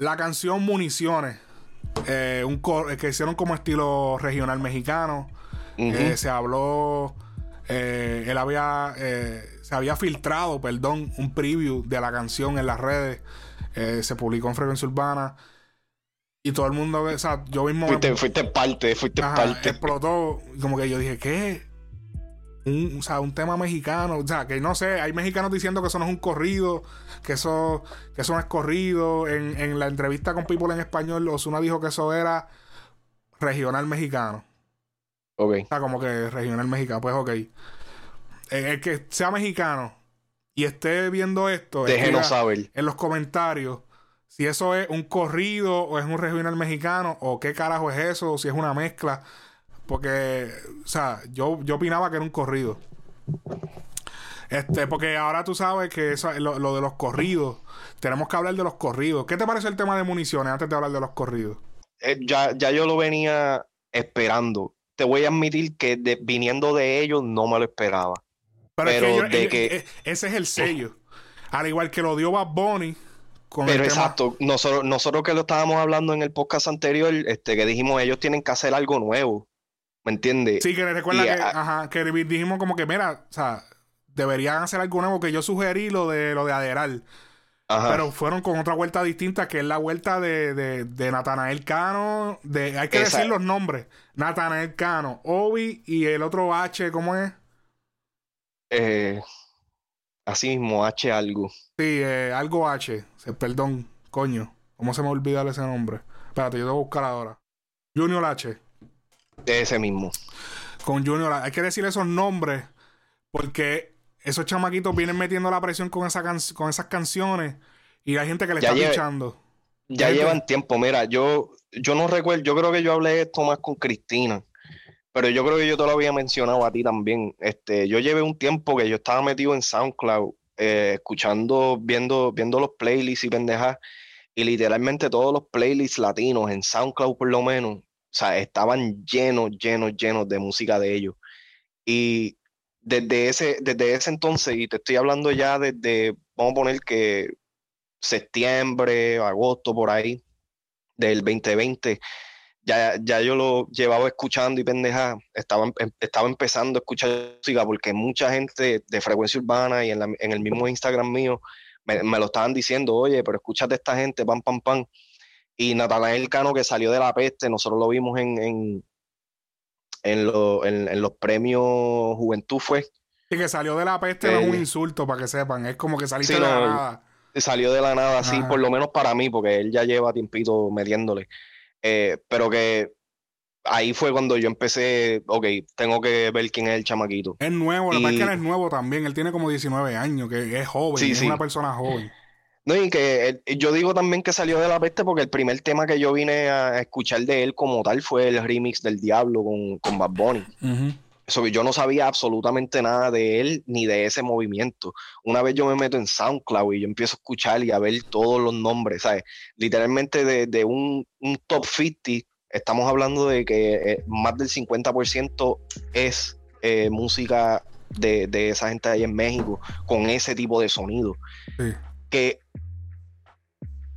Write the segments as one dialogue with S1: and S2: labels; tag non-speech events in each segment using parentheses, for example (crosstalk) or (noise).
S1: La canción Municiones, eh, un cor- que hicieron como estilo regional mexicano. Eh, se habló, eh, él había, eh, se había filtrado, perdón, un preview de la canción en las redes. Se publicó en Frecuencia Urbana. Y todo el mundo, o sea, yo mismo me-
S2: Fuiste, fuiste parte, fuiste
S1: Ajá,
S2: parte.
S1: explotó. Como que yo dije, ¿qué? Un, o sea, un tema mexicano. O sea, que no sé, hay mexicanos diciendo que eso no es un corrido, que eso, que eso no es corrido. En, en la entrevista con People en español, Osuna dijo que eso era regional mexicano.
S2: Ok.
S1: O sea, como que regional mexicano. Pues ok. Eh, El que sea mexicano y esté viendo esto,
S2: Déjenos saber.
S1: en los comentarios si eso es un corrido o es un regional mexicano o qué carajo es eso, o si es una mezcla. Porque, o sea, yo, yo opinaba que era un corrido. Este, porque ahora tú sabes que eso, lo, lo de los corridos, tenemos que hablar de los corridos. ¿Qué te parece el tema de municiones antes de hablar de los corridos?
S2: Eh, ya, ya yo lo venía esperando. Te voy a admitir que de- viniendo de ellos no me lo esperaba.
S1: Pero,
S2: Pero
S1: es que, yo-
S2: de
S1: ellos-
S2: que-
S1: eh, ese es el sello. Al igual que lo dio Bad Bunny con
S2: Pero
S1: el tema-
S2: exacto, nosotros, nosotros que lo estábamos hablando en el podcast anterior, este, que dijimos ellos tienen que hacer algo nuevo. ¿Me entiendes?
S1: Sí, que recuerda
S2: Y,
S1: que,
S2: ah,
S1: ajá, que dijimos como que, mira, o sea, deberían hacer algo nuevo que yo sugerí lo de lo de Aderal.
S2: Ajá.
S1: Pero fueron con otra vuelta distinta, que es la vuelta de, de, de Natanael Cano. De, hay que decir los nombres. Natanael Cano, Obi y el otro H, ¿cómo es?
S2: Eh, así mismo, H algo.
S1: Sí, eh, algo H. Perdón, coño. ¿Cómo se me olvidó ese nombre? Espérate, yo tengo que buscar ahora. Junior H.
S2: Ese mismo.
S1: con Junior. Hay que decir esos nombres porque esos chamaquitos vienen metiendo la presión con, esa can- con esas canciones y hay gente que le
S2: Ya
S1: está
S2: lleva-
S1: pichando.
S2: Ya llevan tiempo. Mira, yo, yo no recuerdo, yo creo que yo hablé esto más con Cristina, pero yo creo que yo te lo había mencionado a ti también. Este, yo llevé un tiempo que yo estaba metido en SoundCloud, eh, escuchando, viendo, viendo los playlists y pendejas, y literalmente todos los playlists latinos en SoundCloud por lo menos, o sea, estaban llenos, llenos, llenos de música de ellos. Y desde ese, desde ese entonces, y te estoy hablando ya desde, vamos a poner que septiembre, agosto, por ahí, del 2020, ya, ya yo lo llevaba escuchando y pendeja, estaba, em- estaba empezando a escuchar música porque mucha gente de frecuencia urbana y en, el mismo Instagram mío me, me lo estaban diciendo, oye, pero escúchate a esta gente, pam, pam, pam. Y Natanael Cano, que salió de la peste, nosotros lo vimos en, en, en, lo- en- en los premios Juventud, fue.
S1: Y que salió de la peste no es un
S2: Eh,
S1: insulto para que sepan. Es como que saliste
S2: sí,
S1: de la
S2: no,
S1: nada.
S2: salió de la nada,
S1: Ajá.
S2: por lo menos para mí, porque él ya lleva tiempito metiéndole. Eh, pero que ahí fue cuando yo empecé, ok, tengo que ver quién es el chamaquito.
S1: Es nuevo, que pasa es que él es nuevo también. Él tiene como 19 años, que es joven,
S2: Sí,
S1: es
S2: sí.
S1: una persona joven.
S2: No, y que él- yo digo también que salió de la peste porque el primer tema que yo vine a escuchar de él como tal fue el remix del Diablo con, con Bad Bunny.
S1: Ujú.
S2: Eso que yo no sabía absolutamente nada de él ni de ese movimiento. Una vez yo me meto en SoundCloud y yo empiezo a escuchar y a ver todos los nombres, ¿sabes? Literalmente de, de un, un top 50, estamos hablando de que eh, más del 50% es eh, música de, de esa gente ahí en México con ese tipo de sonido.
S1: Sí.
S2: Que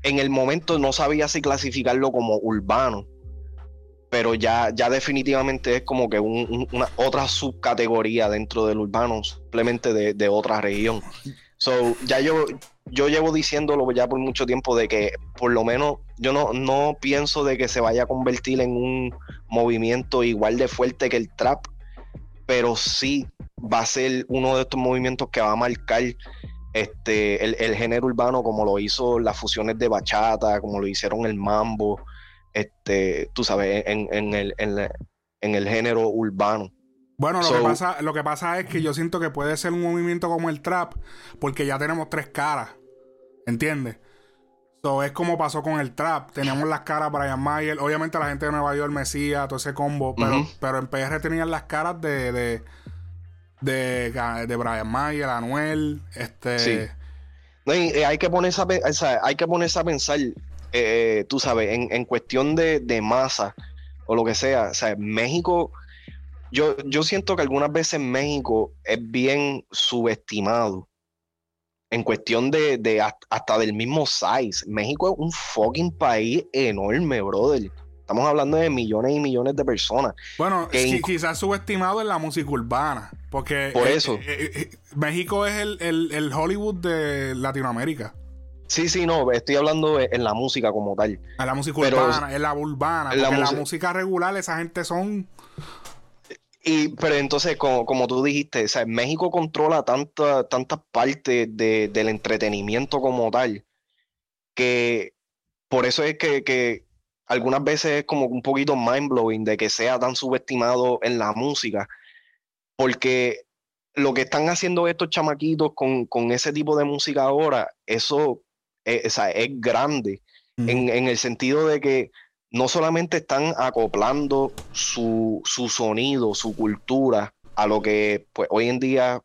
S2: en el momento no sabía si clasificarlo como urbano, pero ya, ya definitivamente es como que un- un- una otra subcategoría dentro del urbano, simplemente de, de otra región. So, ya yo, yo llevo diciéndolo ya por mucho tiempo de que por lo menos yo no, no pienso de que se vaya a convertir en un movimiento igual de fuerte que el trap, pero sí va a ser uno de estos movimientos que va a marcar este, el, el género urbano como lo hizo las fusiones de bachata, como lo hicieron el mambo, este, tú sabes, en, en el, en, la- en el género urbano.
S1: Bueno, lo,
S2: So-
S1: que pasa, lo que pasa es que yo siento que puede ser un movimiento como el trap, porque ya tenemos tres caras. ¿Entiendes? So, es como pasó con el trap. Teníamos las caras Brian Mayer, obviamente la gente de Nueva York, Mesías, todo ese combo, pero,
S2: Ujú.
S1: pero en PR tenían las caras de, de, de, de Brian Mayer, Anuel, este.
S2: Sí. No, eh, hay que ponerse a, o hay que pensar, eh, tú sabes, en, en cuestión de, de masa o lo que sea. O sea, México, yo, yo siento que algunas veces México es bien subestimado en cuestión de, hasta del mismo size. México es un fucking país enorme, brother. Estamos hablando de millones y millones de personas.
S1: Bueno, quizás subestimado en la música urbana. Porque
S2: Por eh, eso.
S1: Eh, eh, México es el, Hollywood de Latinoamérica.
S2: Sí, sí, no, estoy hablando en la música como tal.
S1: En la música urbana, en la urbana. Porque la, música regular, esa gente son.
S2: Y, pero entonces, como, tú dijiste, México controla tantas tanta partes del entretenimiento como tal, que por eso es que, algunas veces es como un poquito mind blowing de que sea tan subestimado en la música, porque lo que están haciendo estos chamaquitos con, ese tipo de música ahora, eso es, es grande, en, en, el sentido de que no solamente están acoplando su, sonido, su cultura a lo que pues, hoy en día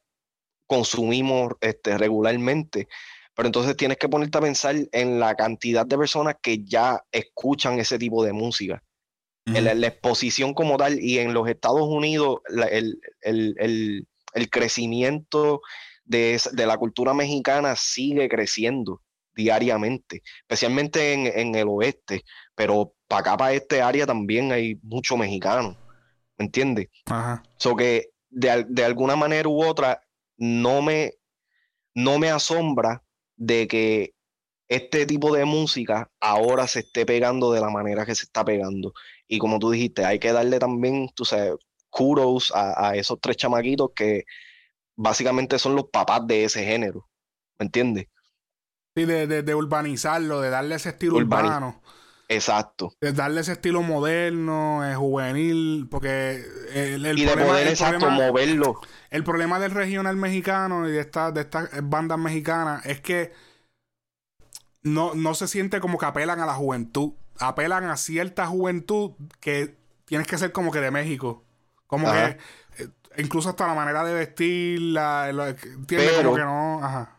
S2: consumimos este, regularmente, pero entonces tienes que ponerte a pensar en la cantidad de personas que ya escuchan ese tipo de música. en la, exposición como tal y en los Estados Unidos el, crecimiento de, la cultura mexicana sigue creciendo diariamente, especialmente en, en, el oeste, pero para acá, para este área también hay mucho mexicano, ¿me entiendes? Ajá. So que de, alguna manera u otra no me, no me asombra de que este tipo de música ahora se esté pegando de la manera que se está pegando. Y como tú dijiste, hay que darle también, tú sabes, kudos a, esos tres chamaquitos que básicamente son los papás de ese género. ¿Me entiendes?
S1: Sí, de, urbanizarlo, de darle ese estilo urbano.
S2: Exacto.
S1: Darle ese estilo moderno, es juvenil, porque el,
S2: y problema, de poder, exacto, moverlo.
S1: El problema del regional mexicano y de estas de estas bandas mexicanas es que no, no se siente como que apelan a la juventud. Apelan a cierta juventud que tienes que ser como que de México. Como que eh, incluso hasta la manera de vestir, la, como que no. Ajá.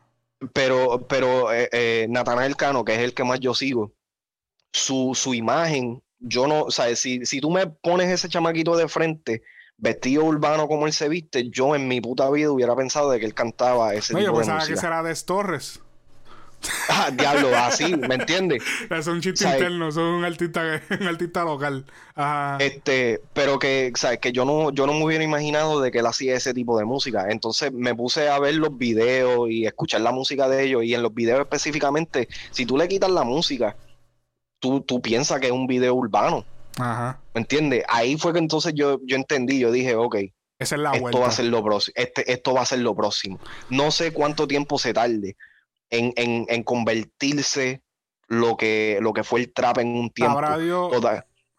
S2: Pero, pero eh, eh, Natanael Cano, que es el que más yo sigo, su, su imagen, yo no, o sea, si, si tú me pones ese chamaquito de frente, vestido urbano como él se viste, yo en mi puta vida hubiera pensado de que él cantaba ese no, tipo yo pensaba
S1: que será de Torres. (laughs)
S2: Ah, diablo, así, ¿me entiendes? (laughs)
S1: Es un chiste interno, es un artista, un artista local.
S2: Este, pero que, ¿sabes? Que yo no, yo no me hubiera imaginado de que él hacía ese tipo de música. Entonces me puse a ver los videos y escuchar la música de ellos. Y en los videos específicamente, si tú le quitas la música, tú, tú piensas que es un video urbano. Ajá. ¿Me entiendes? Ahí fue que entonces yo, yo entendí, yo dije, ok.
S1: Esa es la
S2: esto va a ser lo próximo. Este, esto va a ser lo próximo. No sé cuánto tiempo se tarde en, en, en convertirse lo que, lo que fue el trap en un tiempo.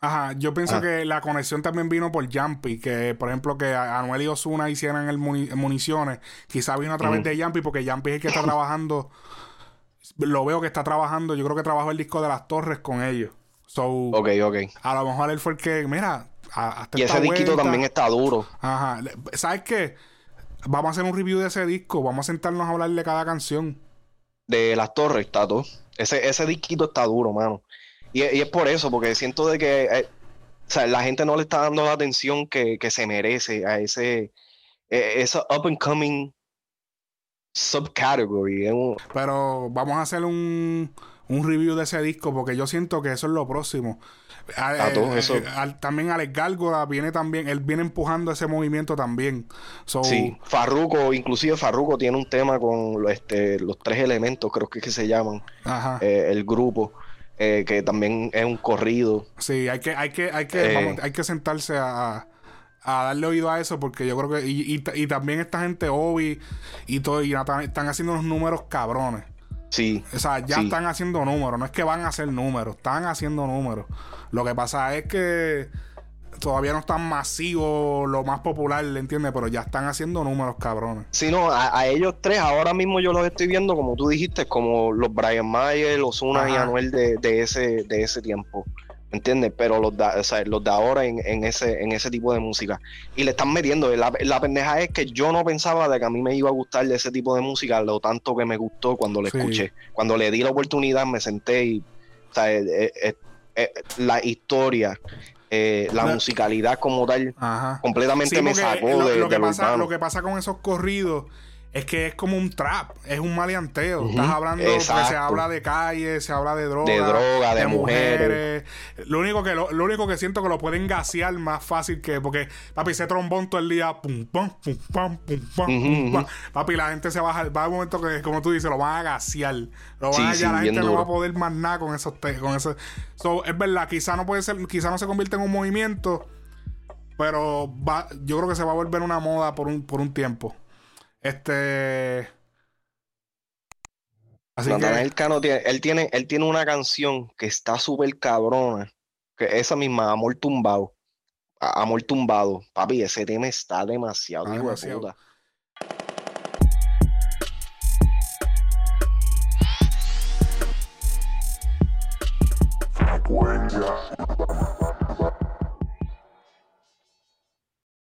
S1: Ajá, yo pienso que la conexión también vino por Jumpy, que por ejemplo que Anuel y Osuna hicieran el municiones, quizá vino a través de Jumpy, porque Jumpy es el que está trabajando lo veo que está trabajando. Yo creo que trabajó el disco de las torres con ellos. So,
S2: ok, ok.
S1: A lo mejor él fue el que, mira,
S2: hasta Y ese disquito también está duro.
S1: Ajá. ¿Sabes qué? Vamos a hacer un review de ese disco. Vamos a sentarnos a hablar de cada canción.
S2: De las torres, está todo. Ese, ese disquito está duro, mano. Y, es por eso, porque siento de que eh, o sea, la gente no le está dando la atención que, que se merece a ese, e, ese up and coming subcategory.
S1: Pero vamos a hacer un, un review de ese disco porque yo siento que eso es lo próximo.
S2: A, todo eso. Eh,
S1: también Alex Gárgola viene también, él viene empujando ese movimiento también.
S2: sí, Farruko, inclusive Farruko tiene un tema con este, los tres elementos, creo que, que se llaman, eh, el grupo. Eh, que también es un corrido.
S1: Sí, hay que, hay que, hay que, hay que sentarse a, a darle oído a eso porque yo creo que y, y, también esta gente Obi y todo y están haciendo unos números cabrones.
S2: Sí
S1: o sea ya están haciendo números no es que van a hacer números están haciendo números. Lo que pasa es que todavía no están masivos lo más popular ¿entiendes? pero ya están haciendo números cabrones.
S2: Sí no a, ellos tres ahora mismo yo los estoy viendo como tú dijiste como los Brian Mayer los Una y Anuel de, de ese de ese tiempo ¿entiendes? Pero los de, o sea, los de ahora en, en, ese, en ese tipo de música. Y le están metiendo. La, la, pendeja es que yo no pensaba de que a mí me iba a gustar de ese tipo de música, lo tanto que me gustó cuando lo escuché. Cuando le di la oportunidad, me senté y, o sea, eh, eh, eh, la historia. la, musicalidad como tal completamente me sacó
S1: lo,
S2: de,
S1: lo que pasa, lo que pasa con esos corridos es que es como un trap, es un maleanteo. Estás hablando, que se habla de calle, se habla de droga,
S2: de, droga, de, mujeres.
S1: Lo único que lo, único que siento que lo pueden gasear más fácil que porque papi ese trombón todo el día pum pum pum pum pum pum, papi la gente se baja, va a un momento que como tú dices lo van a gasear, lo van a la gente no va a poder más nada con esos con eso. es verdad, quizá no puede ser, quizá no se convierte en un movimiento, pero va, yo creo que se va a volver una moda por un por un tiempo. Este.
S2: Así que... Cano tiene, él tiene, él tiene una canción que está súper cabrona. Que esa misma, Amor Tumbado. Amor Tumbado. Papi, ese tema está demasiado, ah, de puta.